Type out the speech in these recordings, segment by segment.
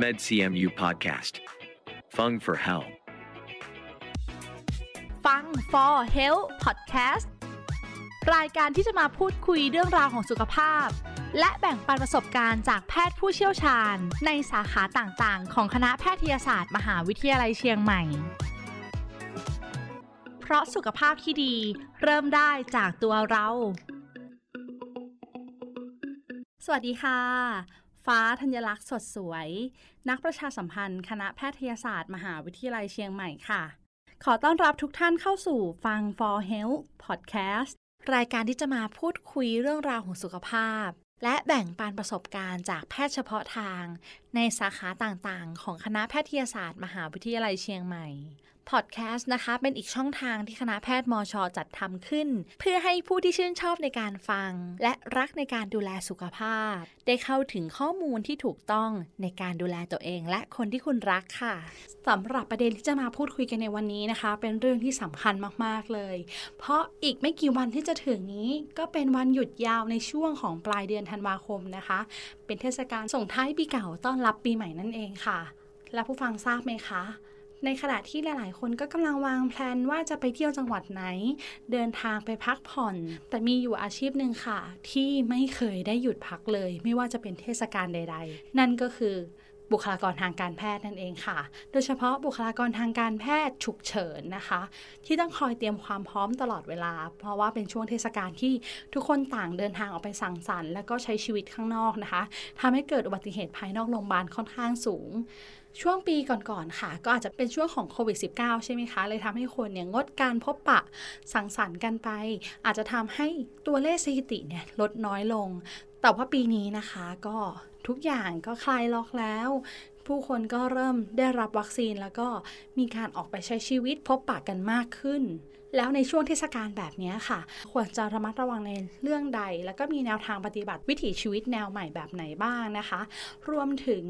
MedCMU Podcast. Fung for Hell. ฟัง for health podcast รายการที่จะมาพูดคุยเรื่องราวของสุขภาพ และแบ่งปันประสบการณ์จากแพทย์ผู้เชี่ยวชาญ ในสาขาต่างๆ ของคณะแพทยศาสตร์ มหาวิทยาลัยเชียงใหม่ เพราะสุขภาพที่ดีเริ่มได้จากตัวเรา สวัสดีค่ะ ฟ้าธัญลักษณ์สดสวย นักประชาสัมพันธ์ คณะแพทยศาสตร์ มหาวิทยาลัยเชียงใหม่ค่ะ ขอต้อนรับทุกท่านเข้าสู่ฟัง For Health Podcast รายการที่จะมาพูดคุยเรื่องราวของสุขภาพ และแบ่งปันประสบการณ์จากแพทย์เฉพาะทาง ในสาขาต่างๆ ของคณะแพทยศาสตร์ มหาวิทยาลัยเชียงใหม่พอดแคสต์นะคะ เป็นอีกช่องทางที่คณะแพทย์มอชอจัดทำขึ้น เพื่อให้ผู้ที่ชื่นชอบในการฟัง และรักในการดูแลสุขภาพ ได้เข้าถึงข้อมูลที่ถูกต้องในการดูแลตัวเอง และคนที่คุณรักค่ะสำหรับประเด็นที่จะมาพูดคุยกันในวันนี้นะคะ เป็นเรื่องที่สำคัญมากๆเลย เพราะอีกไม่กี่วันที่จะถึงนี้ ก็เป็นวันหยุดยาวในช่วงของปลายเดือนธันวาคมนะคะ เป็นเทศกาลส่งท้ายปีเก่าต้อนรับปีใหม่นั่นเองค่ะ และผู้ฟังทราบไหมคะในขณะที่หลาย ๆ คนก็กำลังวางแผนว่าจะไปเที่ยวจังหวัดไหน เดินทางไปพักผ่อน แต่มีอยู่อาชีพหนึ่งค่ะ ที่ไม่เคยได้หยุดพักเลย ไม่ว่าจะเป็นเทศกาลใด ๆ นั่นก็คือ บุคลากรทางการแพทย์นั่นเองค่ะ โดยเฉพาะบุคลากรทางการแพทย์ฉุกเฉินนะคะ ที่ต้องคอยเตรียมความพร้อมตลอดเวลา เพราะว่าเป็นช่วงเทศกาลที่ทุกคนต่างเดินทางออกไปสังสรรค์ แล้วก็ใช้ชีวิตข้างนอกนะคะทำให้เกิดอุบัติเหตุภายนอกโรงพยาบาลค่อนข้างสูง ช่วงปีก่อนๆค่ะ ก็อาจจะเป็นช่วงของโควิด -19 ใช่ไหมคะ เลยทำให้คนเนี่ยงดการพบปะสังสรรค์กันไป อาจจะทำให้ตัวเลขสถิติเนี่ยลดน้อยลง แต่ว่าปีนี้นะคะก็ ทุกอย่างก็คลายล็อกแล้ว ผู้คนก็เริ่มได้รับวัคซีนแล้วก็มีการออกไปใช้ชีวิตพบปะกันมากขึ้น แล้วในช่วงเทศกาลแบบนี้ค่ะ ควรจะระมัดระวังในเรื่องใด แล้วก็มีแนวทางปฏิบัติวิถีชีวิตแนวใหม่แบบไหนบ้างนะคะ รวมถึง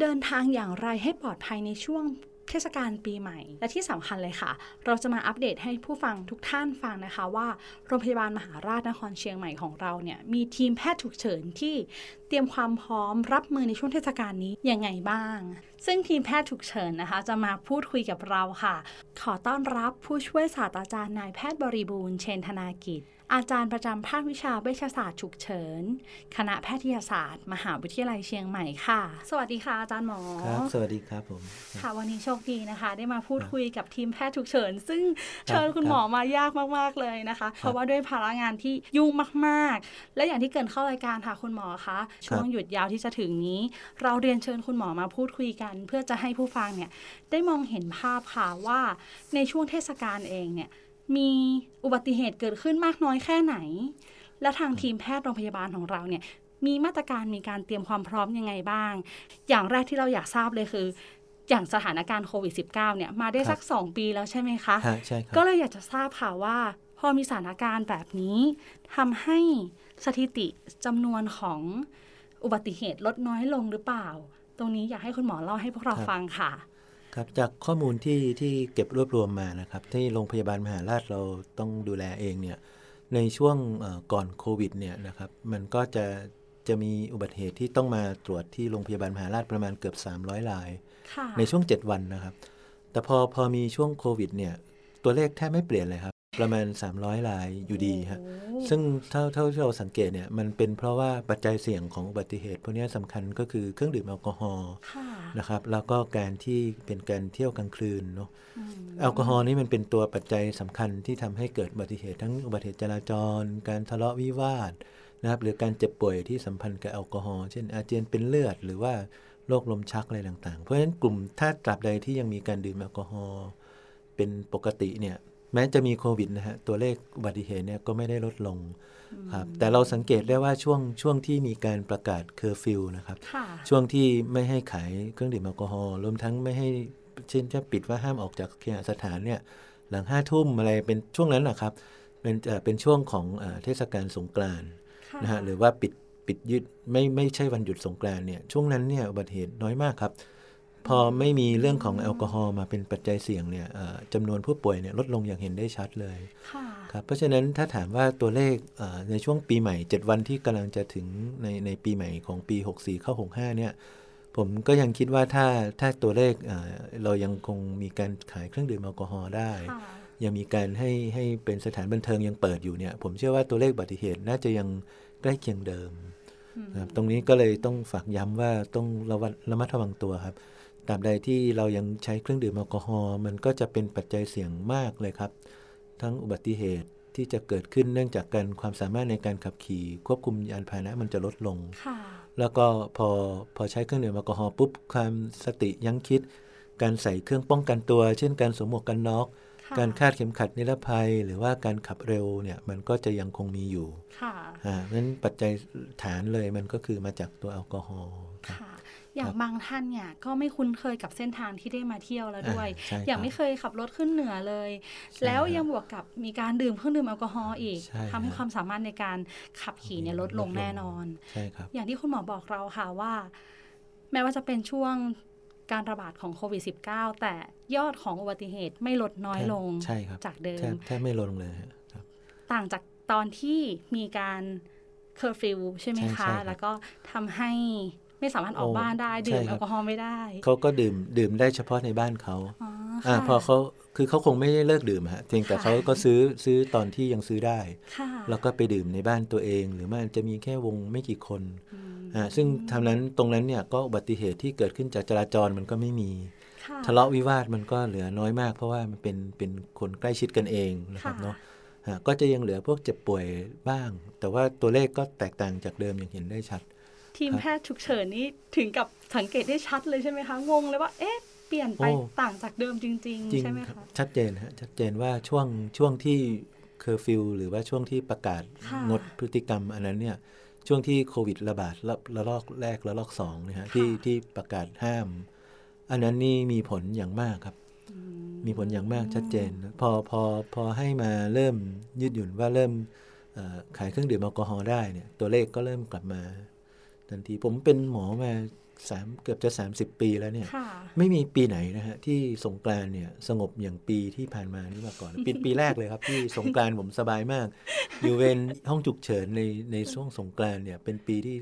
เดินทางอย่างไรให้ปลอดภัยในช่วง เทศกาลปีใหม่ และที่สำคัญเลยค่ะ เราจะมาอัปเดตให้ผู้ฟังทุกท่านฟังนะคะว่าโรงพยาบาลมหาราชนครเชียงใหม่ของเราเนี่ยมีทีมแพทย์ฉุกเฉินที่เตรียมความพร้อมรับมือในช่วงเทศกาลนี้ยังไงบ้าง ซึ่งทีมแพทย์ฉุกเฉินนะคะ จะมาพูดคุยกับเราค่ะ ขอต้อนรับผู้ช่วยศาสตราจารย์นายแพทย์บริบูรณ์เชนธนากิจ อาจารย์ประจำภาควิชาเวชศาสตร์ฉุกเฉิน คณะแพทยศาสตร์ มหาวิทยาลัยเชียงใหม่ค่ะ สวัสดีค่ะอาจารย์หมอครับสวัสดีครับผมค่ะวันนี้โชคดีนะคะ ได้มาพูดคุยกับทีมแพทย์ฉุกเฉิน ซึ่งครับเชิญคุณครับหมอมายากมากๆเลยนะคะ เพราะว่าด้วยภาระงานที่ยุ่งมากๆ และอย่างที่เกรินเข้ารายการค่ะคุณหมอคะช่วงหยุดยาวที่จะถึงนี้ เราเรียนเชิญคุณหมอมาพูดคุยกัน เพื่อจะให้ผู้ฟังเนี่ยได้มองเห็นภาพค่ะว่าในช่วงเทศกาลเองเนี่ย มีอุบัติเหตุเกิดขึ้นมากน้อยแค่ไหน และทางทีมแพทย์โรงพยาบาลของเราเนี่ยมีมาตรการมีการเตรียมความพร้อมยังไงบ้าง อย่างแรกที่เราอยากทราบเลยคือ อย่างสถานการณ์โควิด -19 เนี่ยมาได้สัก 2 ปีแล้วใช่ไหมคะฮะใช่ครับก็เลยอยากจะทราบค่ะว่า พอมีสถานการณ์แบบนี้ทำให้สถิติจำนวนของอุบัติเหตุลดน้อยลงหรือเปล่า ตรงนี้อยากให้คุณหมอเล่าให้พวกเราครับฟังค่ะ ครับจากข้อมูลที่ที่เก็บรวบรวมมานะครับ ที่โรงพยาบาลมหาราชเราต้องดูแลเองเนี่ยในช่วงเอ่อก่อนโควิดเนี่ยนะครับมันก็จะจะมีอุบัติเหตุที่ต้องมาตรวจที่โรงพยาบาลมหาราชประมาณเกือบ 300รายค่ะในช่วง 7 วันนะครับ แต่พอพอมีช่วงโควิดเนี่ยตัวเลขแทบไม่เปลี่ยนเลยครับ ประมาณ 300รายอยู่ดีฮะโอ้ซึ่งเท่าเท่าที่เราสังเกตเนี่ยมันเป็นเพราะว่าปัจจัยเสี่ยงของอุบัติเหตุพวกนี้สำคัญก็คือเครื่องดื่มแอลกอฮอล์ค่ะนะครับแล้วก็การที่เป็นการเที่ยวกลางคืนเนาะอืมแอลกอฮอล์นี่มันเป็นตัวปัจจัยสำคัญที่ทำให้เกิดอุบัติเหตุทั้งอุบัติเหตุจราจร การทะเลาะวิวาทนะครับหรือการเจ็บป่วยที่สัมพันธ์กับแอลกอฮอล์เช่นอาเจียนเป็นเลือดหรือว่าโรคลมชักอะไรต่าง ๆ เพราะฉะนั้นกลุ่มถ้าตราบใดที่ยังมีการดื่มแอลกอฮอล์เป็นปกติเนี่ย แม้จะมีโควิดนะฮะตัวเลขอุบัติเหตุเนี่ยก็ไม่ได้ลดลงครับแต่เราสังเกตได้ว่าช่วงช่วงที่มีการประกาศเคอร์ฟิวนะครับค่ะช่วงที่ไม่ให้ขายเครื่องดื่มแอลกอฮอล์รวมทั้งไม่ให้เช่นจะปิดว่าห้ามออกจากเคหสถานเนี่ยหลังห้าทุ่มอะไรเป็นช่วงนั้นนะครับเป็นเอ่อเป็นช่วงของเออเทศกาลสงกรานต์ค่ะนะฮะหรือว่าปิดปิดยืดไม่ไม่ใช่วันหยุดสงกรานต์เนี่ยช่วงนั้นเนี่ยอุบัติเหตุน้อยมากครับ พอไม่มีเรื่องของแอลกอฮอล์มาเป็นปัจจัยเสี่ยงเนี่ยเอ่อจำนวนผู้ป่วยเนี่ยลดลงอย่างเห็นได้ชัดเลยค่ะครับเพราะฉะนั้นถ้าถามว่าตัวเลขเอ่อในช่วงปีใหม่ 7 วันที่กำลังจะถึงในในปีใหม่ของปี 64 เข้า 65 เนี่ยผผมก็ยังคิดว่าถ้าถ้าตัวเลขเอ่อเรายังคงมีการขายเครื่องดื่มแอลกอฮอล์ได้ค่ะยังมีการให้ให้เป็นสถานบันเทิงยังเปิดอยู่เนี่ยผมเชื่อว่าตัวเลขอุบัติเหตุน่าจะยังใกล้เคียงเดิมนะครับตรงนี้ก็เลยต้องฝากย้ำว่าต้องระวัดระมัดระวังตัวครับ ตราบใดที่เรายังใช้เครื่องดื่มแอลกอฮอล์มันก็จะเป็นปัจจัยเสี่ยงมากเลยครับ ทั้งอุบัติเหตุที่จะเกิดขึ้นเนื่องจากการความสามารถในการขับขี่ ควบคุมยานพาหนะมันจะลดลงค่ะแล้วก็พอพอใช้เครื่องดื่มแอลกอฮอล์ปุ๊บความสติยั้งคิด การใส่เครื่องป้องกันตัว เช่นการสวมหมวกกันน็อกค่ะการคาดเข็มขัดนิรภัยหรือว่าการขับเร็วเนี่ยมันก็จะยังคงมีอยู่ ค่ะอ่านั้นปัจจัยฐานเลยมันก็คือมาจากตัวแอลกอฮอล์ครับค่ะ อย่างบางท่านเนี่ยก็ไม่คุ้นเคยกับเส้นทางที่ได้มาเที่ยวแล้วด้วยอ่าใช่ครับอย่างไม่เคยขับรถขึ้นเหนือเลย แล้วครับยังบวกกับมีการดื่มเครื่องดื่มแอลกอฮอล์อีกใช่ทำให้ครับความสามารถในการขับขี่เนี่ยลดลงแน่นอนใช่ครับอย่างที่คุณหมอบอกเราค่ะว่า แม้ว่าจะเป็นช่วงการระบาดของโควิด -19 แต่ยอดของอุบัติเหตุไม่ลดน้อยลงใช่ครับจากเดิแทบมแทบไม่ลงเลยครับต่างจากตอนที่มีการเคอร์ฟิวใช่ไหมใช่คะใช่ครับแล้วก็ทำให้ ไม่สามารถออกโอ้บ้านได้ใช่ดื่มแอลกอฮอล์ไม่ได้ครับ เขาก็ดื่มดื่มได้เฉพาะในบ้านเขาอ๋ออ่าค่ะพอเขาคือเขาคงไม่ได้เลิกดื่มฮะเพียงแต่ค่ะเขาก็ซื้อซื้อตอนที่ยังซื้อได้ค่ะแล้วก็ไปดื่มในบ้านตัวเอง หรือมันจะมีแค่วงไม่กี่คนอืมอ่าซึ่งทำนั้นตรงนั้นเนี่ยก็อุบัติเหตุที่เกิดขึ้นจากจราจรมันก็ไม่มีค่ะทะเลาะวิวาทมันก็เหลือน้อยมาก เพราะว่ามันเป็นเป็นคนใกล้ชิดกันเองนะครับค่ะเนาะอ่าก็จะยังเหลือพวกเจ็บป่วยบ้าง แต่ว่าตัวเลขก็แตกต่างจากเดิมอย่างเห็นได้ชัด ทีมแพทย์ฉุกเฉินนี่ถึงกับสังเกตได้ชัดเลยใช่ไหมคะ งงเลยว่า เอ๊ะ เปลี่ยนไปโอ้ต่างจากเดิมจริงจริๆงใช่ไหมครับคะชัดเจนฮะชัดเจนว่าช่วงช่วงที่เคอร์ฟิวหรือว่าช่วงที่ประกาศค่ะงดพฤติกรรมอันนั้นเนี่ยช่วงที่โควิดระบาดระระลอกแรกระลอกสองนะฮะที่ที่ประกาศห้าม อันนั้นนี่มีผลอย่างมากครับ มีผลอย่างมากชัดเจน พอพอพอให้มาเริ่มยืดหยุ่นว่าเริ่มเอ่อขายเครื่องดื่มแอลกอฮอล์ได้เนี่ยตัวเลขก็เริ่มกลับมา ทันทีผมเป็นหมอมาสามเกือบจะ 30 ปีแล้วเนี่ยค่ะไม่มีปีไหนนะฮะที่สงกรานต์เนี่ยสงบอย่างปีที่ผ่านมานี่มาก่อนปีปีแรกเลยครับ ที่สงกรานต์ผมสบายมาก อยู่เวรห้องฉุกเฉินในในช่วงสงกรานต์เนี่ยเป็นปีที่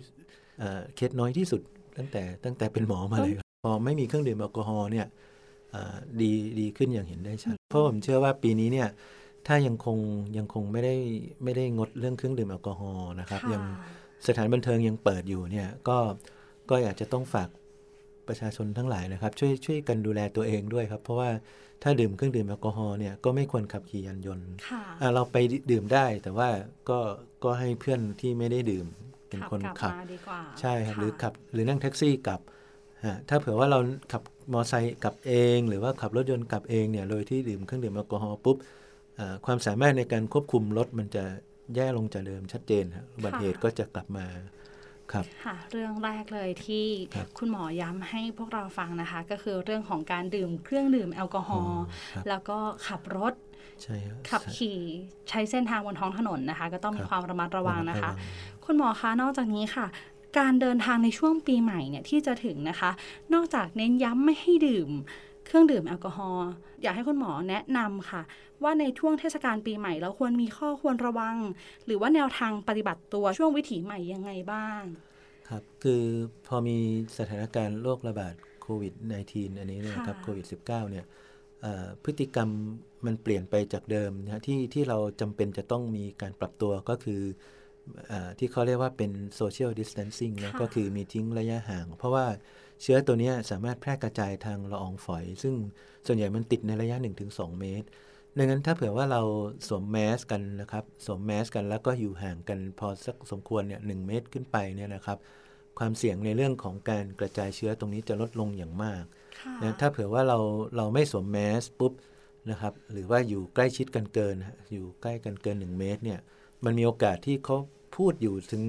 เอ่อเคสน้อยที่สุดตั้งแต่ตั้งแต่เป็นหมอมาเลยครับพอไม่มีเครื่องดื่มแอลกอฮอล์เนี่ยเอ่อดีดีขึ้นอย่างเห็นได้ชัดเพราะผมเชื่อว่าปีนี้เนี่ยถ้ายังคงยังคงไม่ได้ไม่ได้งดเรื่องเครื่องดื่มแอลกอฮอล์นะครับค่ะยัง สถานบันเทิงยังเปิดอยู่เนี่ยก็ก็อยากจะต้องฝากประชาชนทั้งหลายนะครับ ช่วยช่วยกันดูแลตัวเองด้วยครับ เพราะว่าถ้าดื่มเครื่องดื่มแอลกอฮอล์เนี่ยก็ไม่ควรขับขี่ยานยนต์ค่ะอะเราไปดื่มได้แต่ว่าก็ก็ให้เพื่อนที่ไม่ได้ดื่มเป็นคนขับกลับมาดีกว่าใช่ครับหรือขับหรือนั่งแท็กซี่กลับฮะถ้าเผื่อว่าเราขับมอเตอร์ไซค์กลับเอง หรือว่าขับรถยนต์กลับเองเนี่ยโดยที่ดื่มเครื่องดื่มแอลกอฮอล์ปุ๊บอ่าความสามารถในการควบคุมรถมันจะ แย่ลงจากเดิมชัดเจนฮะอุบัติเหตุก็จะกลับมาครับค่ะเรื่องแรกเลยที่ครับคุณหมอย้ำให้พวกเราฟังนะคะ ก็คือเรื่องของการดื่มเครื่องดื่มแอลกอฮอล์ครับแล้วก็ขับรถใช่ครับขับขี่ใช้เส้นทางบนท้องถนนนะคะ ก็ต้องมีครับความระมัดระวังนะคะระมัดระวัคุณหมอคะนอกจากนี้ค่ะ การเดินทางในช่วงปีใหม่เนี่ยที่จะถึงนะคะ นอกจากเน้นย้ำไม่ให้ดื่ม เครื่องดื่มแอลกอฮอล์อยากให้คุณหมอแนะนำค่ะ ว่าในช่วงเทศกาลปีใหม่เราควรมีข้อควรระวัง หรือว่าแนวทางปฏิบัติตัวช่วงวิถีใหม่ยังไงบ้าง ครับ คือพอมีสถานการณ์โรคระบาดโควิด -19 อันนี้เนี่ยนะครับค่ะโควิด 19 เนี่ยเอ่อพฤติกรรมมันเปลี่ยนไปจากเดิมนะฮะที่ที่เราจำเป็นจะต้องมีการปรับตัวก็คือเออ ที่เขาเรียกว่าเป็น social distancing นะค่ะก็คือมีทิ้งระยะห่าง เพราะว่าเชื้อตัวเนี้ยสามารถแพร่กระจายทางละอองฝอย ซึ่งส่วนใหญ่มันติดในระยะ 1-2 เมตร ดังนั้นถ้าเผื่อว่าเราสวมแมสกันนะครับ สวมแมสกันแล้วก็อยู่ห่างกันพอสักสมควรเนี่ยหเมตรขึ้นไปเนี่ยนะครับ ความเสี่ยงในเรื่องของการกระจายเชื้อตรงนี้จะลดลงอย่างมากค่ะนะถ้าเผื่อว่าเราเราไม่สวมแมสปุ๊บนะครับ หรือว่าอยู่ใกล้ชิดกันเกินฮะอยู่ใกล้กันเกิน 1 เมตรเนี่ย มันมีโอกาสที่เขาพูดอยู่ถึง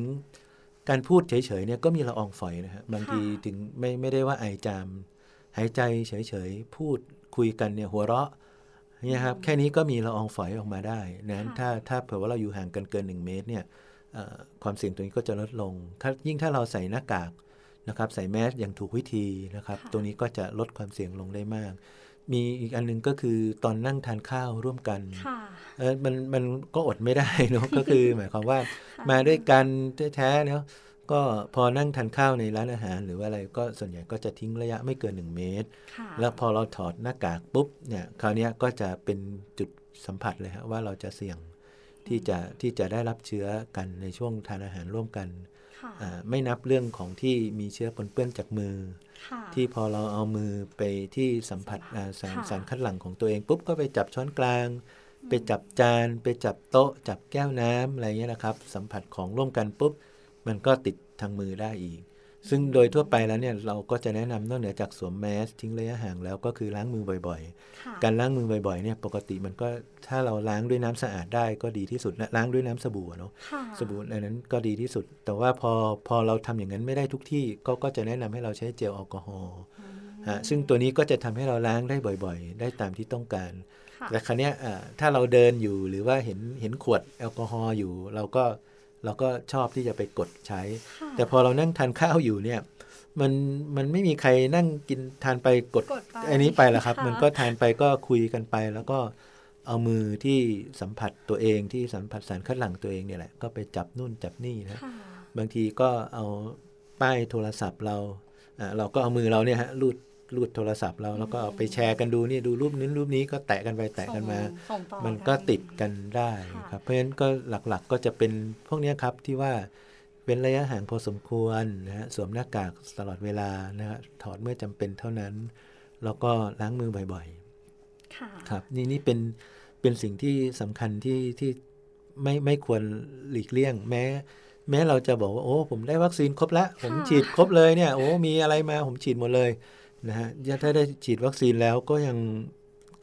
การพูดเฉยๆเนี่ยก็มีละอองฝอยนะฮะบางทีถึงไม่ไม่ได้ว่าไอจาม หายใจเฉยๆพูดคุยกันเนี่ยหัวเราะเนี่ยครับแค่นี้ก็มีละอองฝอยออกมาได้นั้นถ้าถ้าเผื่อว่าเราอยู่ห่างกันเกิน 1 เมตรเนี่ยเอ่อความเสี่ยงตรงนี้ก็จะลดลงถ้ายิ่งถ้าเราใส่หน้ากากนะครับใส่แมสอย่างถูกวิธีนะครับค่ะตรงนี้ก็จะลดความเสี่ยงลงได้มาก มีอีกอันหนึงก็คือตอนนั่งทานข้าวร่วมกันค่ะเออมันมันก็อดไม่ได้เนอะก็คือหมายความว่ามาด้วยกันแท้ๆเนาะก็พอนั่งทานข้าวในร้านอาหาร หรือว่าอะไรก็ส่วนใหญ่ก็จะทิ้งระยะไม่เกิน 1 เมตรค่ะแล้วพอเราถอดหน้ากากปุ๊บเนี่ยคราวเนี้ยก็จะเป็นจุดสัมผัสเลยฮะว่าเราจะเสี่ยงที่จะที่จะได้รับเชื้อกันในช่วงทานอาหารร่วมกันค่ะอ่าไม่นับเรื่องของที่มีเชื้อปนเปื้อนจากมือค่ะ ที่พอเราเอามือไปที่สัมผัสอ่าสารค่ะสารคัดหลั่งของตัวเองปุ๊บก็ไปจับช้อนกลาง ไปจับจาน ไปจับโต๊ะ จับแก้วน้ำอะไรเงี้ยนะครับ สัมผัสของร่วมกันปุ๊บ มันก็ติดทางมือได้อีก ซึ่งโดยทั่วไปแล้วเนี่ยเราก็จะแนะนำนอกเหนือจากสวมแมสทิ้งระยะห่างแล้วก็คือล้างมือบ่อยค่ะๆการล้างมือบ่อยๆเนี่ยปกติมันก็ถ้าเราล้างด้วยน้ำสะอาดได้ก็ดีที่สุดนะล้างด้วยน้ำสบู่อะเนาะค่ะสบู่อันนั้นก็ดีที่สุด แต่ว่าพอพอเราทำอย่างนั้นไม่ได้ทุกที่ก็ก็จะแนะนำให้เราใช้เจลแอลกอฮอล์ฮะซึ่งตัวนี้ก็จะทำให้เราล้างได้บ่อยๆ ได้ตามที่ต้องการค่ะแต่ครั้นี้ยอ่าถ้าเราเดินอยู่หรือว่าเห็นเห็นขวดแอลกอฮอล์อยู่เราก็ เราก็ชอบที่จะไปกดใช้ค่ะแต่พอเรานั่งทานข้าวอยู่เนี่ยมันมันไม่มีใครนั่งกินทานไปกดกดไปอันนี้ไปแล้วครับค่ะมันก็ทานไปก็คุยกันไป แล้วก็เอามือที่สัมผัสตัวเองที่สัมผัสสารคัดหลั่งตัวเองเนี่ยแหละก็ไปจับนู่นจับนี่นะค่ะบางทีก็เอาป้ายโทรศัพท์เราอ่าเราก็เอามือเราเนี่ยฮะรูด รูดโทรศัพท์เราแล้วก็เอาไปแชร์กันดูนี่ดูรูปนี้รูปนี้ก็แตะกันไปแตะกันมาส่งส่งต่อมันก็ติดกันได้ค่ะครับ เพราะฉะนั้นก็หลักๆก็จะเป็นพวกเนี้ยครับที่ว่าเป็นระยะห่างพอสมควรนะฮะสวมหน้ากากตลอดเวลานะฮะถอดเมื่อจำเป็นเท่านั้น แล้วก็ล้างมือบ่อยค่ะๆครับนี่นี่เป็นเป็นสิ่งที่สำคัญที่ที่ไม่ไม่ควรหลีกเลี่ยงแม้แม้เราจะบอกว่าโอ้ผมได้วัคซีนครบละผมค่ะฉีดครบเลยเนี่ยโอ้มีอะไรมาผมฉีดหมดเลย นะฮะถ้าได้ฉีดวัคซีนแล้วก็ยัง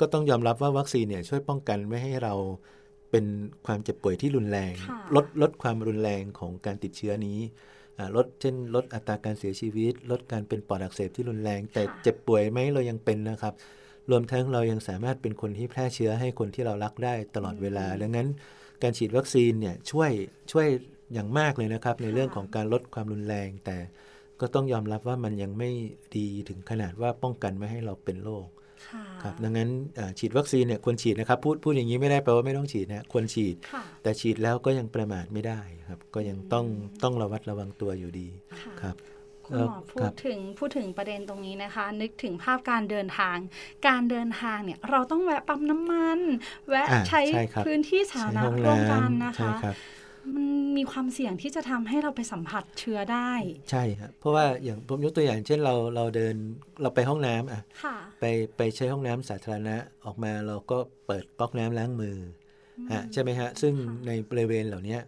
ก็ต้องยอมรับว่าวัคซีนเนี่ยช่วยป้องกันไม่ให้เราเป็นความเจ็บป่วยที่รุนแรงค่ะลดลดความรุนแรงของการติดเชื้อนี้อ่าลดเช่นลดอัตราการเสียชีวิต ลดการเป็นปอดอักเสบที่รุนแรง แต่เจ็บป่วยไหมเรายังเป็นนะครับ รวมทั้งเรายังสามารถเป็นคนที่แพร่เชื้อให้คนที่เรารักได้ตลอดเวลา ดังนั้นการฉีดวัคซีนเนี่ยช่วยช่วยอย่างมากเลยนะครับ ในเรื่องของการลดความรุนแรงแต่ ก็ต้องยอมรับว่ามันยังไม่ดีถึงขนาดว่าป้องกันไม่ให้เราเป็นโรคค่ะครับดังนั้นอ่าฉีดวัคซีนเนี่ยควรฉีดนะครับพูดพูดอย่างนี้ไม่ได้แปลว่าไม่ต้องฉีดนะควรฉีดค่ะแต่ฉีดแล้วก็ยังประมาทไม่ได้ครับ ก็ยังต้องต้องระวัดระวังตัวอยู่ดีค่ะครับคุณหมอพูครัดบถึงพูดถึงประเด็นตรงนี้นะคะ นึกถึงภาพการเดินทาง การเดินทางเนี่ยเราต้องแวะปั๊มน้ำมัน แวะอ่าใช้ใช่ครับพื้นที่สาธารณะใช้ห้องร่วมกันน้ำนะใช่คะครับ มันมีความเสี่ยงที่จะทำให้เราไปสัมผัสเชื้อได้ ใช่ครับเพราะว่าอย่างผมยกตัวอย่างเช่นเราเราเดินเราไปห้องน้ำอะค่ะไปไปใช้ห้องน้ำสาธารณะออกมาเราก็เปิดก๊อกน้ำล้างมืออฮะใช่ไหมฮะซึ่งค่ะในบริเวณเหล่านี้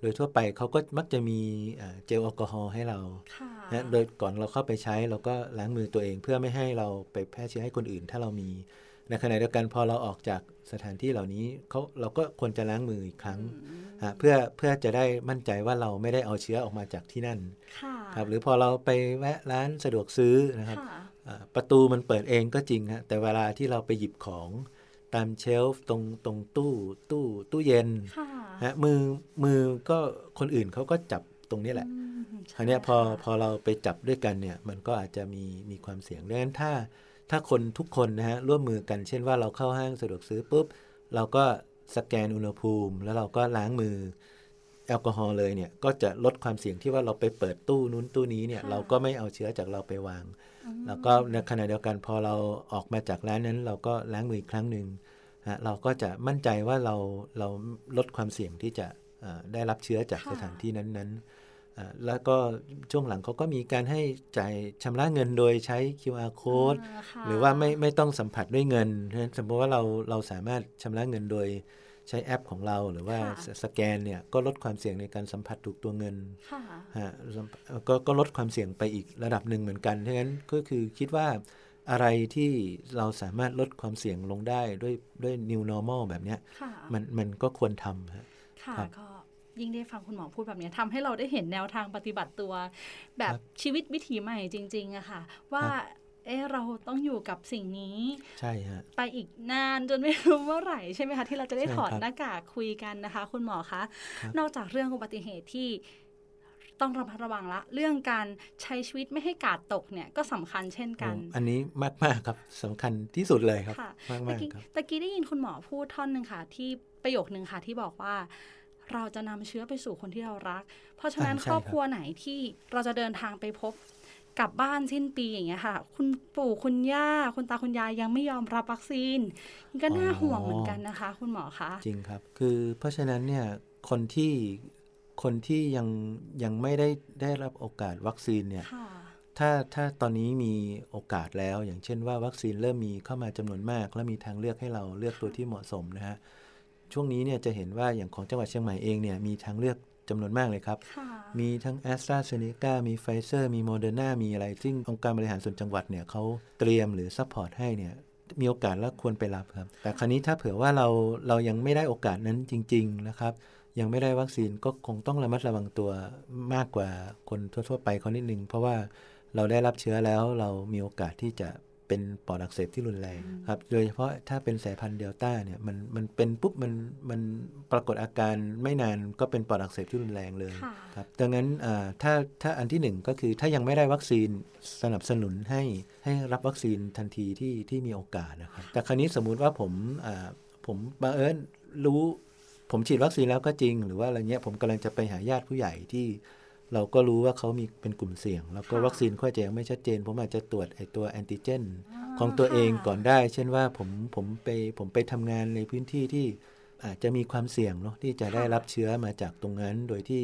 โดยทั่วไปเขาก็มักจะมีอ่าเจลแอลกอฮอล์ให้เราค่ะนะโดยก่อนเราเข้าไปใช้เราก็ล้างมือตัวเอง เพื่อไม่ให้เราไปแพร่เชื้อให้คนอื่น ถ้าเรามี ในขณะเดียวกันพอเราออกจากสถานที่เหล่านี้เขาเราก็ควรจะล้างมืออีกครั้งฮะเพื่อเพื่อจะได้มั่นใจว่าเราไม่ได้เอาเชื้อออกมาจากที่นั่นค่ะครับหรือพอเราไปแวะร้านสะดวกซื้อนะครับค่ะอ่าประตูมันเปิดเองก็จริงฮะแต่เวลาที่เราไปหยิบของตามเชลฟ์ตรงตรงตู้ตู้ตู้เย็นค่ะฮะมือมือก็คนอื่นเขาก็จับตรงนี้แหละอืมคราวเนี้ยพอใช่ค่ะพอเราไปจับด้วยกันเนี่ยมันก็อาจจะมีมีความเสี่ยงดังนั้นถ้า ถ้าคนทุกคนนะฮะร่วมมือกัน เช่นว่าเราเข้าห้างสะดวกซื้อปุ๊บ เราก็สแกนอุณหภูมิ แล้วเราก็ล้างมือแอลกอฮอล์เลยเนี่ยก็จะลดความเสี่ยงที่ว่าเราไปเปิดตู้นู้นตู้นี้เนี่ยเราก็ไม่เอาเชื้อจากเราไปวาง แล้วก็ในขณะเดียวกันพอเราออกมาจากร้านนั้น เราก็ล้างมืออีกครั้งหนึ่งฮะเราก็จะมั่นใจว่าเราเราลดความเสี่ยงที่จะเอ่อได้รับเชื้อจากค่ะสถานที่นั้นๆอ่า แล้วก็ช่วงหลังเขาก็มีการให้จ่ายชำระเงินโดยใช้ QR code อ่าค่ะหรือว่าไม่ไม่ต้องสัมผัสด้วยเงินเพราะฉะนั้นสมมติว่าเราเราสามารถชำระเงินโดยใช้แอปของเราหรือว่าค่ะสแกนเนี่ยก็ลดความเสี่ยงในการสัมผัสถูกตัวเงินค่ะฮะก็ก็ลดความเสี่ยงไปอีกระดับหนึ่งเหมือนกันดังนั้นก็คือคิดว่าอะไรที่เราสามารถลดความเสี่ยงลงได้ด้วยด้วย new normal แบบเนี้ยค่ะมันมันก็ควรทำฮะค่ะครับก็ ยิ่งได้ฟังคุณหมอพูดแบบนี้ทำให้เราได้เห็นแนวทางปฏิบัติตัว แบบครับชีวิตวิถีใหม่จริงๆอะค่ะ ว่าครับเอะเราต้องอยู่กับสิ่งนี้ ใช่ฮะไปอีกนานจนไม่รู้เมื่อไหร่ใช่ไหมคะที่เราจะได้ใช่ถอดครับหน้ากากคุยกันนะคะ คุณหมอคะครับนอกจากเรื่องอุบัติเหตุที่ต้องระมัดระวังละ เรื่องการใช้ชีวิตไม่ให้กาดตกเนี่ยก็สำคัญเช่นกันโอ้อันนี้มากมากๆครับสำคัญที่สุดเลยครับค่ะมากตะมากกี้ครับตะกี้ได้ยินคุณหมอพูดท่อนหนึ่งค่ะ ที่ประโยคนึงค่ะที่บอกว่า เราจะนำเชื้อไปสู่คนที่เรารัก เพราะฉะนั้นอ่าใช่ครอบครับครัวไหนที่เราจะเดินทางไปพบกลับบ้านสิ้นปีอย่างเงี้ยค่ะ คุณปู่คุณย่าคุณตาคุณยายยังไม่ยอมรับวัคซีนมันก็น่าห่วงเหมือนกันนะคะ คุณหมอคะจริงครับ คือเพราะฉะนั้นเนี่ยคนที่คนที่ยังยังไม่ได้ได้รับโอกาสวัคซีนเนี่ยค่ะถ้าถ้าตอนนี้มีโอกาสแล้ว อย่างเช่นว่าวัคซีนเริ่มมีเข้ามาจำนวนมาก และมีทางเลือกให้เราเลือกตัวที่เหมาะสมนะฮะ ช่วงนี้เนี่ยจะเห็นว่าอย่างของจังหวัดเชียงใหม่เองเนี่ยมีทางเลือกจำนวนมากเลยครับค่ะมีทั้ง AstraZeneca มีไฟเซอร์ มีโมเดอร์นามีอะไร ซึ่งองค์การบริหารส่วนจังหวัดเนี่ยเขาเตรียมหรือ support ให้เนี่ยมีโอกาสแล้วควรไปรับครับ แต่คราวนี้ถ้าเผื่อว่าเราเรายังไม่ได้โอกาสนั้นจริง ๆ นะครับ ยังไม่ได้วัคซีนก็คงต้องระมัดระวังตัวมากกว่าคนทั่ว ๆ ไปเขานิดนึง เพราะว่าเราได้รับเชื้อแล้วเรามีโอกาสที่จะ เป็นปอดอักเสบที่รุนแรงครับ โดยเฉพาะถ้าเป็นสายพันธุ์เดลต้าเนี่ยมันมันเป็นปุ๊บมันมันปรากฏอาการไม่นานก็เป็นปอดอักเสบที่รุนแรงเลยค่ะครับดังนั้นอ่าถ้าถ้าอันที่หนึ่งก็คือถ้ายังไม่ได้วัคซีนสนับสนุนให้ให้รับวัคซีนทันทีที่ที่มีโอกาสนะครับ แต่คราวนี้สมมุติว่าผมอ่าผมบังเอิญรู้ ผมฉีดวัคซีนแล้วก็จริง หรือว่าอะไรเงี้ยผมกำลังจะไปหาญาติผู้ใหญ่ที่ เราก็รู้ว่าเขามีเป็นกลุ่มเสี่ยง แล้วก็ค่ะวัคซีนก็จะยังไม่ชัดเจน ผมอาจจะตรวจไอตัวแอนติเจนอ๋อของตัวเองค่ะก่อนได้ เช่นว่าผมผมไปผมไปทำงานในพื้นที่ที่อาจจะมีความเสี่ยงเนาะที่จะได้รับเชื้อมาจากตรงนั้น โดยที่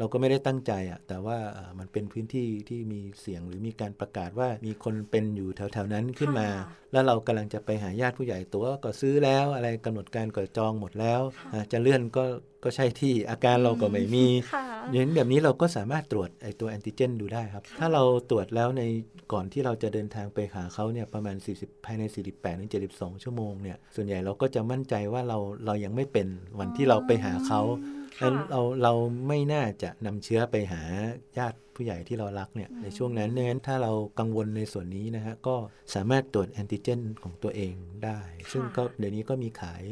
เราก็ไม่ได้ตั้งใจอะแต่ว่าอ่ามันเป็นพื้นที่ที่มีเสียงหรือมีการประกาศว่ามีคนเป็นอยู่แถวๆนั้นขึ้นมาค่ะแล้วเรากำลังจะไปหาญาติผู้ใหญ่ตัวก็ซื้อแล้วอะไรกำหนดการก็จองหมดแล้วอ่าจะเลื่อนก็ก็ใช่ที่อาการเราก็ไม่มีค่ะอย่างนั้นแบบนี้เราก็สามารถตรวจไอตัวแอนติเจนดูได้ครับ ถ้าเราตรวจแล้วในก่อนที่เราจะเดินทางไปหาเขาเนี่ยประมาณ 40 ภายใน 48ถึง72 ชั่วโมงเนี่ยส่วนใหญ่เราก็จะมั่นใจว่าเราเรายังไม่เป็นวันที่เราไปหาเขาค่ะ นั้นเราเราไม่น่าจะนำเชื้อไปหาญาติผู้ใหญ่ที่เรารักเนี่ยในช่วงนั้นดังนั้นถ้าเรากังวลในส่วนนี้นะฮะก็สามารถตรวจแอนติเจนของตัวเองได้ ซึ่งก็เดี๋ยวนี้ก็มีขาย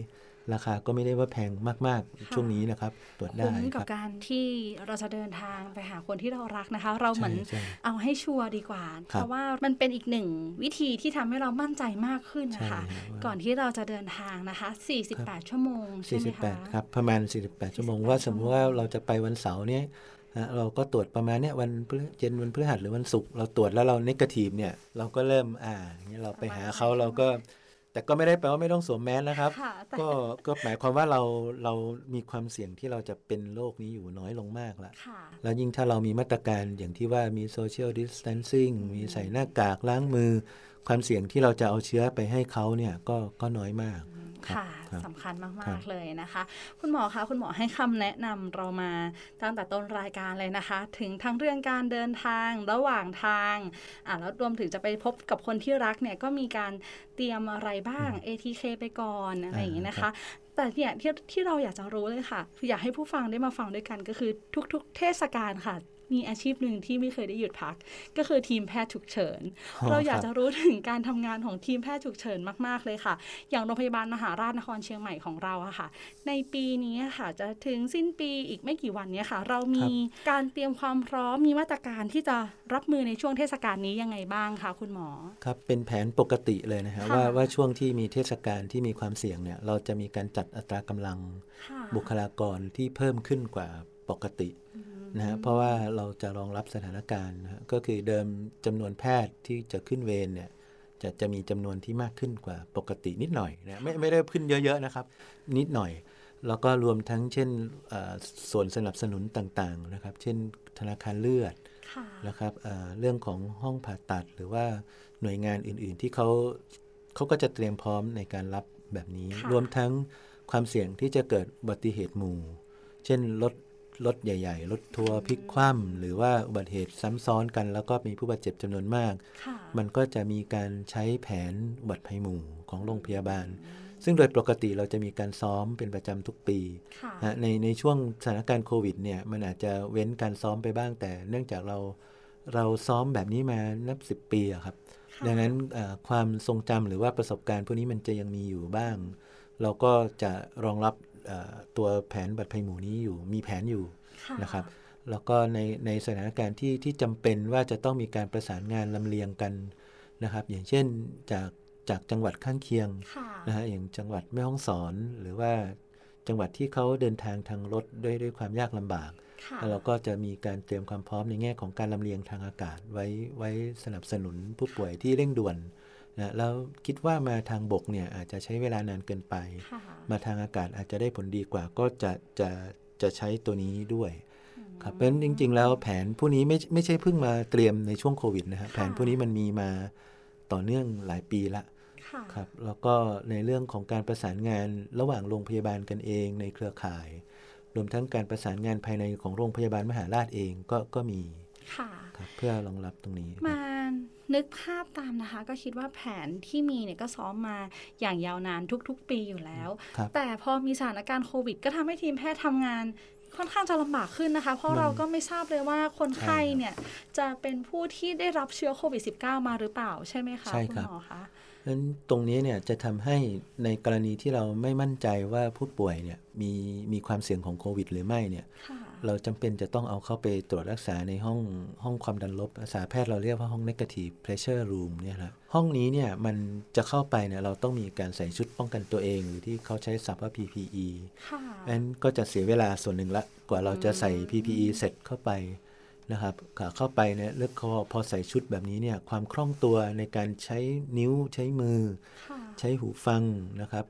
ราคาก็ไม่ได้ว่าแพงมากๆ ช่วงนี้นะครับ ตรวจได้คุ้มคกับรับการที่เราจะเดินทางไปหาคนที่เรารักนะคะ เราเหมือนใช่ใช่เอาให้ชัวร์ดีกว่าครัเพบราะว่ามันเป็นอีกหนึ่งวิธีที่ทำให้เรามั่นใจมากขึ้นนะคะใช่ครับก่อนที่เราจะเดินทางนะคะ 48 ชั่วโมงใช่ไหมคะ48ครับประมาณ 48 ชั่วโมงว่าสมมติว่าเราจะไปวันเสาร์เนี่ยฮะเราก็ตรวจประมาณเนี้ยวันพฤเย็นวันพฤหัสหรือวันศุกร์เราตรวจแล้วเราเนกาทีฟเนี่ยเราก็เริ่มอ่าอย่างเงี้ยเราไปหาเขาเราก็ แต่ก็ไม่ได้แปลว่าไม่ต้องสวมแมสนะครับค่ะแต่ก็ก็หมายความว่าเราเรามีความเสี่ยงที่เราจะเป็นโรคนี้อยู่น้อยลงมากละค่ะแล้วยิ่งถ้าเรามีมาตรการอย่างที่ว่ามี social distancing มีใส่หน้ากากล้างมือ ความเสี่ยงที่เราจะเอาเชื้อไปให้เขาเนี่ยก็ก็น้อยมาก ครับค่ะครับสำคัญครัมากบๆเลยนะคะ คุณหมอคะคุณหมอให้คำแนะนำเรามาตั้งแต่ต้นรายการเลยนะคะ ถึงทั้งเรื่องการเดินทางระหว่างทางอ่าแล้วรวมถึงจะไปพบกับคนที่รักเนี่ยก็มีการเตรียมอะไรบ้าง ATK ไปก่อนอะไรอย่างนี้นะคะแต่เนี่ยที่ที่เราอยากจะรู้เลยค่ะคืออยากให้ผู้ฟังได้มาฟังด้วยกันก็คือทุก ๆ เทศกาลค่ะ มีอาชีพหนึ่งที่ไม่เคยได้หยุดพัก ก็คือทีมแพทย์ฉุกเฉินอ๋อเราอยากครับจะรู้ถึงการทำงานของทีมแพทย์ฉุกเฉินมากๆเลยค่ะ อย่างโรงพยาบาลมหาราชนครเชียงใหม่ของเราอะค่ะ ในปีนี้ค่ะจะถึงสิ้นปีอีกไม่กี่วันเนี้ยค่ะ เรามีการเตรียมความพร้อมมีมาตรการที่จะรับมือในช่วงเทศกาลนี้ยังไงบ้างคะคุณหมอครับเป็นแผนปกติเลยนะฮะค่ะว่าว่าช่วงที่มีเทศกาลที่มีความเสี่ยงเนี่ยเราจะมีการจัดอัตรากำลังค่ะบุคลากรที่เพิ่มขึ้นกว่าปกติ นะฮะเพราะว่าเราจะรองรับสถานการณ์นะฮะก็คือเดิมจำนวนแพทย์ที่จะขึ้นเวรเนี่ยจะจะมีจำนวนที่มากขึ้นกว่าปกตินิดหน่อยนะไม่ไม่ได้ขึ้นเยอะๆนะครับ นิดหน่อย แล้วก็รวมทั้งเช่นเอ่อส่วนสนับสนุนต่างๆนะครับ เช่นธนาคารเลือดค่ะนะครับเอ่อเรื่องของห้องผ่าตัดหรือว่าหน่วยงานอื่นๆ ที่เขาเขาก็จะเตรียมพร้อมในการรับแบบนี้ค่ะรวมทั้งความเสี่ยงที่จะเกิดอุบัติเหตุหมู่ เช่นรถ รถใหญ่ ๆ รถทัวร์พลิกคว่ำหรือว่าอุบัติเหตุซ้ำซ้อนกัน แล้วก็มีผู้บาดเจ็บจำนวนมากค่ะมันก็จะมีการใช้แผนอุบัติภัยหมู่ของโรงพยาบาล ซึ่งโดยปกติเราจะมีการซ้อมเป็นประจำทุกปีค่ะนะในในช่วงสถานการณ์โควิดเนี่ยมันอาจจะเว้นการซ้อมไปบ้างแต่ เนื่องจากเราเราซ้อมแบบนี้มานับสิบปีอะครับค่ะดังนั้นเอ่อความทรงจำหรือว่าประสบการณ์พวกนี้มันจะยังมีอยู่บ้างเราก็จะรองรับเอ่อ ตัวแผนบัตรภัยหมู่นี้อยู่มีแผนอยู่ค่ะนะครับ แล้วก็ในในสถานการณ์ที่ที่จำเป็นว่าจะต้องมีการประสานงานลำเลียงกันนะครับ อย่างเช่นจากจากจังหวัดข้างเคียงค่ะนะฮะอย่างจังหวัดแม่ฮ่องสอนหรือว่าจังหวัดที่เขาเดินทางทางรถด้วยด้วยความยากลำบากค่ะแล้วเราก็จะมีการเตรียมความพร้อมในแง่ของการลำเลียงทางอากาศ ไว้ไว้สนับสนุนผู้ป่วยที่เร่งด่วน นะแล้วคิดว่ามาทางบกเนี่ยอาจจะใช้เวลานานเกินไปค่ะมาทางอากาศอาจจะได้ผลดีกว่าก็จะจะจะใช้ตัวนี้ด้วยครับเพราะฉะนั้นจริง ๆ แล้วแผนผู้นี้ไม่ไม่ใช่เพิ่งมาเตรียมในช่วงโควิดนะฮะแผนผู้นี้มันมีมาต่อเนื่องหลายปีละค่ะครับแล้วก็ในเรื่องของการประสานงานระหว่างโรงพยาบาลกันเองในเครือข่าย รวมทั้งการประสานงานภายในของโรงพยาบาลมหาราชเองก็ก็มีค่ะครับเพื่อรองรับตรงนี้ครับมา นึกภาพตามนะคะ ก็คิดว่าแผนที่มีเนี่ยก็ซ้อมมาอย่างยาวนานทุก ๆ ปีอยู่แล้วครับแต่พอมีสถานการณ์โควิด ก็ทำให้ทีมแพทย์ทำงานค่อนข้างจะลำบากขึ้นนะคะ เพราะมันเราก็ไม่ทราบเลยว่าคนไข้ใช่ครับเนี่ยจะเป็นผู้ที่ได้รับเชื้อโควิด -19 มาหรือเปล่าใช่ไหมคะใช่คุครัณบหมอคะเพราะฉะนั้นตรงนี้เนี่ยจะทำให้ในกรณีที่เราไม่มั่นใจว่าผู้ป่วยเนี่ยมีมีความเสี่ยงของโควิด หรือไม่เนี่ยค่ะ เราจำเป็นจะต้องเอาเข้าไปตรวจรักษาในห้องห้องความดันลบภาษาแพทย์เราเรียกว่าห้อง negative pressure room เนี่ยนะห้องนี้เนี่ยมันจะเข้าไปเนี่ยเราต้องมีการใส่ชุดป้องกันตัวเอง หรือที่เขาใช้ศัพท์ว่า PPE ค่ะนั้นก็จะเสียเวลาส่วนหนึ่งละกว่าเราจะใส่ PPE เสร็จเข้าไปนะครับขาเข้าไปเนี่ยเลือกพอพอใส่ชุดแบบนี้เนี่ยความคล่องตัวในการใช้นิ้วใช้มือค่ะใช้หูฟังนะครับ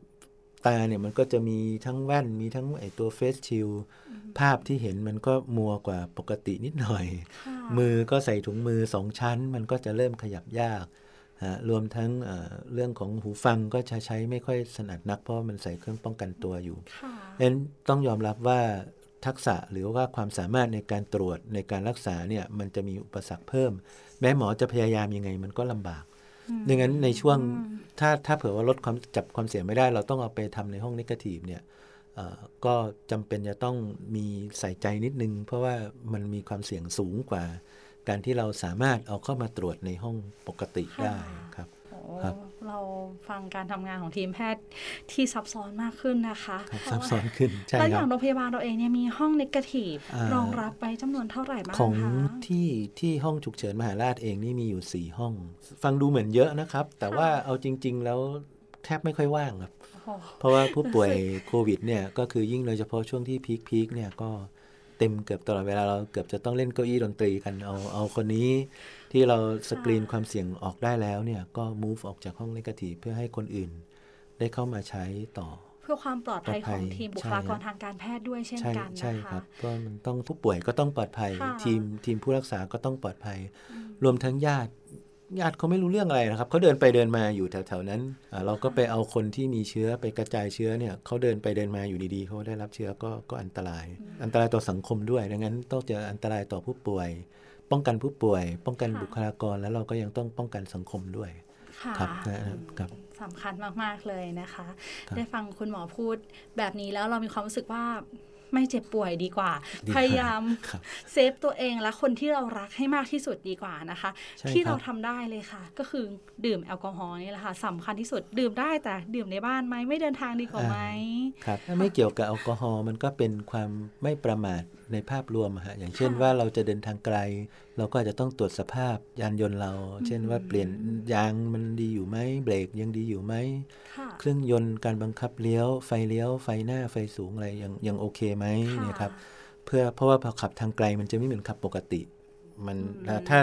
ตาเนี่ยมันก็จะมีทั้งแว่นมีทั้งไอตัวเฟสชิลภาพที่เห็นมันก็มัวกว่าปกตินิดหน่อยค่ะมือก็ใส่ถุงมือสองชั้น มันก็จะเริ่มขยับยากฮะรวมทั้งเอ่อเรื่องของหูฟังก็จะใช้ไม่ค่อยถนัดนัก เพราะว่ามันใส่เครื่องป้องกันตัวอยู่ค่ะเนั้นต้องยอมรับว่าทักษะหรือว่าความสามารถในการตรวจในการรักษาเนี่ยมันจะมีอุปสรรคเพิ่ม แม้หมอจะพยายามยังไงมันก็ลำบาก ดังนั้นในช่วงถ้าถ้าเผื่อว่าลดความจับความเสี่ยงไม่ได้ เราต้องเอาไปทำในห้องนิเกทีฟเนี่ยเอ่อก็จำเป็นจะต้องมีใส่ใจนิดนึง เพราะว่ามันมีความเสี่ยงสูงกว่า การที่เราสามารถเอาเข้ามาตรวจในห้องปกติได้ครับโอ้ครับ เราฟังการทำงานของทีมแพทย์ที่ซับซ้อนมากขึ้นนะคะครับเพซัราะบว่าซ้อนขึ้นใช่แล้วอครัย่าบงโรงพยาบาลเราเองเนี่ยมีห้องนิเกทีฟอ่ารองรับไปจำนวนเท่าไหร่บ้างของคะที่ที่ห้องฉุกเฉินมหาราชเองนี่มีอยู่ 4 ห้อง ฟังดูเหมือนเยอะนะครับ แต่ว่าเอาจริง ๆ แล้วแทบไม่ค่อยว่างครับโอ้โหเพราะว่าผู้ป่วยโควิดเนี่ยก็คือยิ่งโดยเฉพาะช่วงที่พีคพีคเนี่ยก็เต็มเกือบตลอดเวลาเราเกือบจะต้องเล่นเก้าอี้ดนตรีกันเอาเอาคนนี้ ที่เราสกรีนความเสี่ยงออกได้แล้วเนี่ยก็ move ออกจากห้องเลกาทีเพื่อให้คนอื่น ได้เข้ามาใช้ต่อ เพื่อความปลอดภัยปลอดขภัอยงทีมบุคลากรใช่ทางการแพทย์ด้วยเช่นใช่กันใช่นะคคะรับเพราะมันต้องผู้ป่วยก็ต้องปลอดภัยค่ะทีมทีมผู้รักษาก็ต้องปลอดภัย รวมทั้งญาติญาติเขาไม่รู้เรื่องอะไรนะครับเขาเดินไปเดินมาอยู่แถวๆนั้นอ่าเราก็ไปเอาคนที่มีเชื้อไปกระจายเชื้อเนี่ยเขาเดินไปเดินมาอยู่ดีๆเขาได้รับเชื้อก็ก็อันตราย อันตรายต่อสังคมด้วย ดังนั้นต้องเจออันตรายต่อผู้ป่วย ป้องกันผู้ป่วย ป้องกันค่ะบุคลากรแล้วเราก็ยังต้องป้องกันสังคมด้วยค่ะครับนะครับสำคัญมาก ๆ เลยนะคะครับได้ฟังคุณหมอพูดแบบนี้แล้วเรามีความรู้สึกว่า ไม่เจ็บป่วยดีกว่าดีกว่าพยายามครับเซฟตัวเองและคนที่เรารักให้มากที่สุดดีกว่านะคะใช่ที่ครับเราทำได้เลยค่ะ ก็คือดื่มแอลกอฮอล์นี่แหละค่ะสำคัญที่สุดดื่มได้แต่ดื่มในบ้านไหมไม่เดินทางดีกว่าไหมครับถ้าไม่เกี่ยวกับแอลกอฮอล์มันก็เป็นความไม่ประมาทในภาพรวมอะฮะอย่างเช่นค่ะว่าเราจะเดินทางไกล เราก็อาจจะต้องตรวจสภาพยานยนต์เรา เช่นว่าเปลี่ยนยางมันดีอยู่ไหมเบรกยังดีอยู่ไหมค่ะเครื่องยนต์การบังคับเลี้ยวไฟเลี้ยวไฟหน้าไฟสูงอะไรยังยังโอเคไหมค่ะเนี่ยครับเพื่อเพราะว่าพอขับทางไกลมันจะไม่เหมือนขับปกติมันอืมถ้า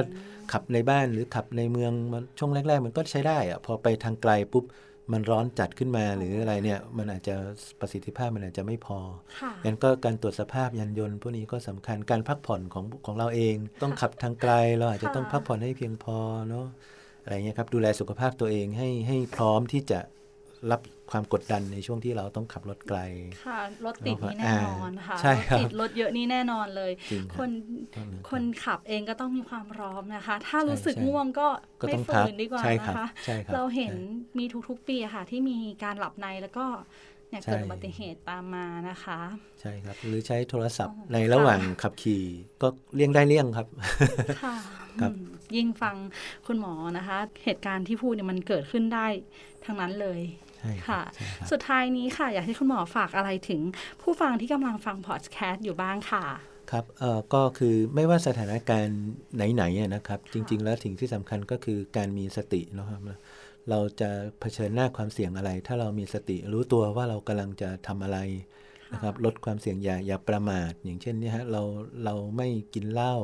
ขับในบ้านหรือขับในเมืองมันช่วงแรก ๆ มันก็ใช้ได้อะพอไปทางไกลปุ๊บ มันร้อนจัดขึ้นมาหรืออะไรเนี่ย มันอาจจะประสิทธิภาพมันอาจจะไม่พอค่ะงั้นก็การตรวจสภาพยานยนต์พวกนี้ก็สำคัญการพักผ่อนของของเราเอง ต้องขับทางไกลเราอาจจะต้องค่ะพักผ่อนให้เพียงพอเนาะอะไรเงี้ยครับดูแลสุขภาพตัวเองให้ให้พร้อมที่จะ รับความกดดันในช่วงที่เราต้องขับรถไกล ค่ะ รถติดนี่แน่นอนค่ะใช่ครับรถติดรถเยอะนี่แน่นอนเลยจริงครับนต้องเลยรับคนขับเองก็ต้องมีความพร้อมนะคะ ถ้าใช่รู้สึกใช่ง่วงก็ก็ไม่ต้องฝืพักนดีกว่าใช่ครันะบคะใช่ครับเราเห็นใช่มีทุกๆปีอะค่ะ ที่มีการหลับในแล้วก็เนี่ยใช่เกิดอุบัติเหตุตามมานะคะ ใช่ครับ หรือใช้โทรศัพท์อ๋อในระหว่างขับขี่ก็เลี่ยงได้เลี่ยงครับค่ะครับอืม ยิ่งฟังคุณหมอนะคะ เหตุการณ์ที่พูดเนี่ยมันเกิดขึ้นได้ทั้งนั้นเลยใช่รับค่ะใช่ครับสุดท้ายนี้ค่ะ อยากให้คุณหมอฝากอะไรถึงผู้ฟังที่กำลังฟังพอดแคสต์อยู่บ้างค่ะครับเอ่อก็คือไม่ว่าสถานการณ์ไหนๆอะนะครับ จริง ๆ แล้วสิ่งที่สำคัญก็คือการมีสติเนาะครับเราจะเผชิญหน้าความเสี่ยงอะไร ถ้าเรามีสติรู้ตัวว่าเรากำลังจะทำอะไรนะครับลดความเสี่ยงอย่าอย่าประมาท อย่างเช่นเนี่ยฮะเราเราไม่กินเหล้า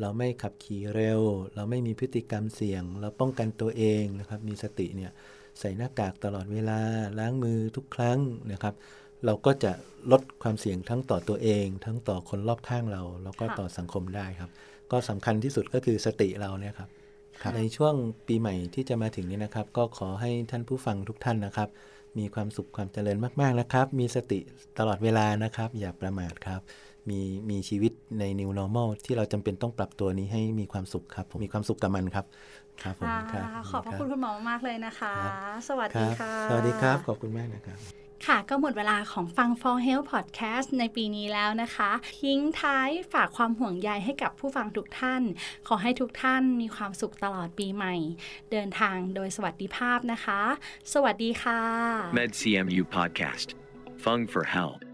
เราไม่ขับขี่เร็ว เราไม่มีพฤติกรรมเสี่ยง เราป้องกันตัวเองนะครับ มีสติเนี่ยใส่หน้ากากตลอดเวลาล้างมือทุกครั้งนะครับ เราก็จะลดความเสี่ยงทั้งต่อตัวเอง ทั้งต่อคนรอบข้างเรา แล้วก็ต่อสังคมได้ครับ ก็สำคัญที่สุดก็คือสติเราเนี่ยครับครับในช่วงปีใหม่ที่จะมาถึงนี้นะครับ ก็ขอให้ท่านผู้ฟังทุกท่านนะครับ มีความสุขความเจริญมากๆนะครับ มีสติตลอดเวลานะครับ อย่าประมาทครับ มีมีชีวิตใน new normal ที่เราจำเป็นต้องปรับตัวนี้ให้มีความสุขครับผมมีความสุขกับมันครับครับผมค่ะครับขอบพระคุณคุณหมอมากๆเลยนะคะ สวัสคดีรับค่ะ สวัสดีครับขอบคุณมากนะครับค่ะ ก็หมดเวลาของฟัง For Health Podcast ในปีนี้แล้วนะคะ ทิ้งท้ายฝากความห่วงใยให้กับผู้ฟังทุกท่าน ขอให้ทุกท่านมีความสุขตลอดปีใหม่ เดินทางโดยสวัสดิภาพนะคะ สวัสดีค่ะ MedCMU Podcast. Fung for Health.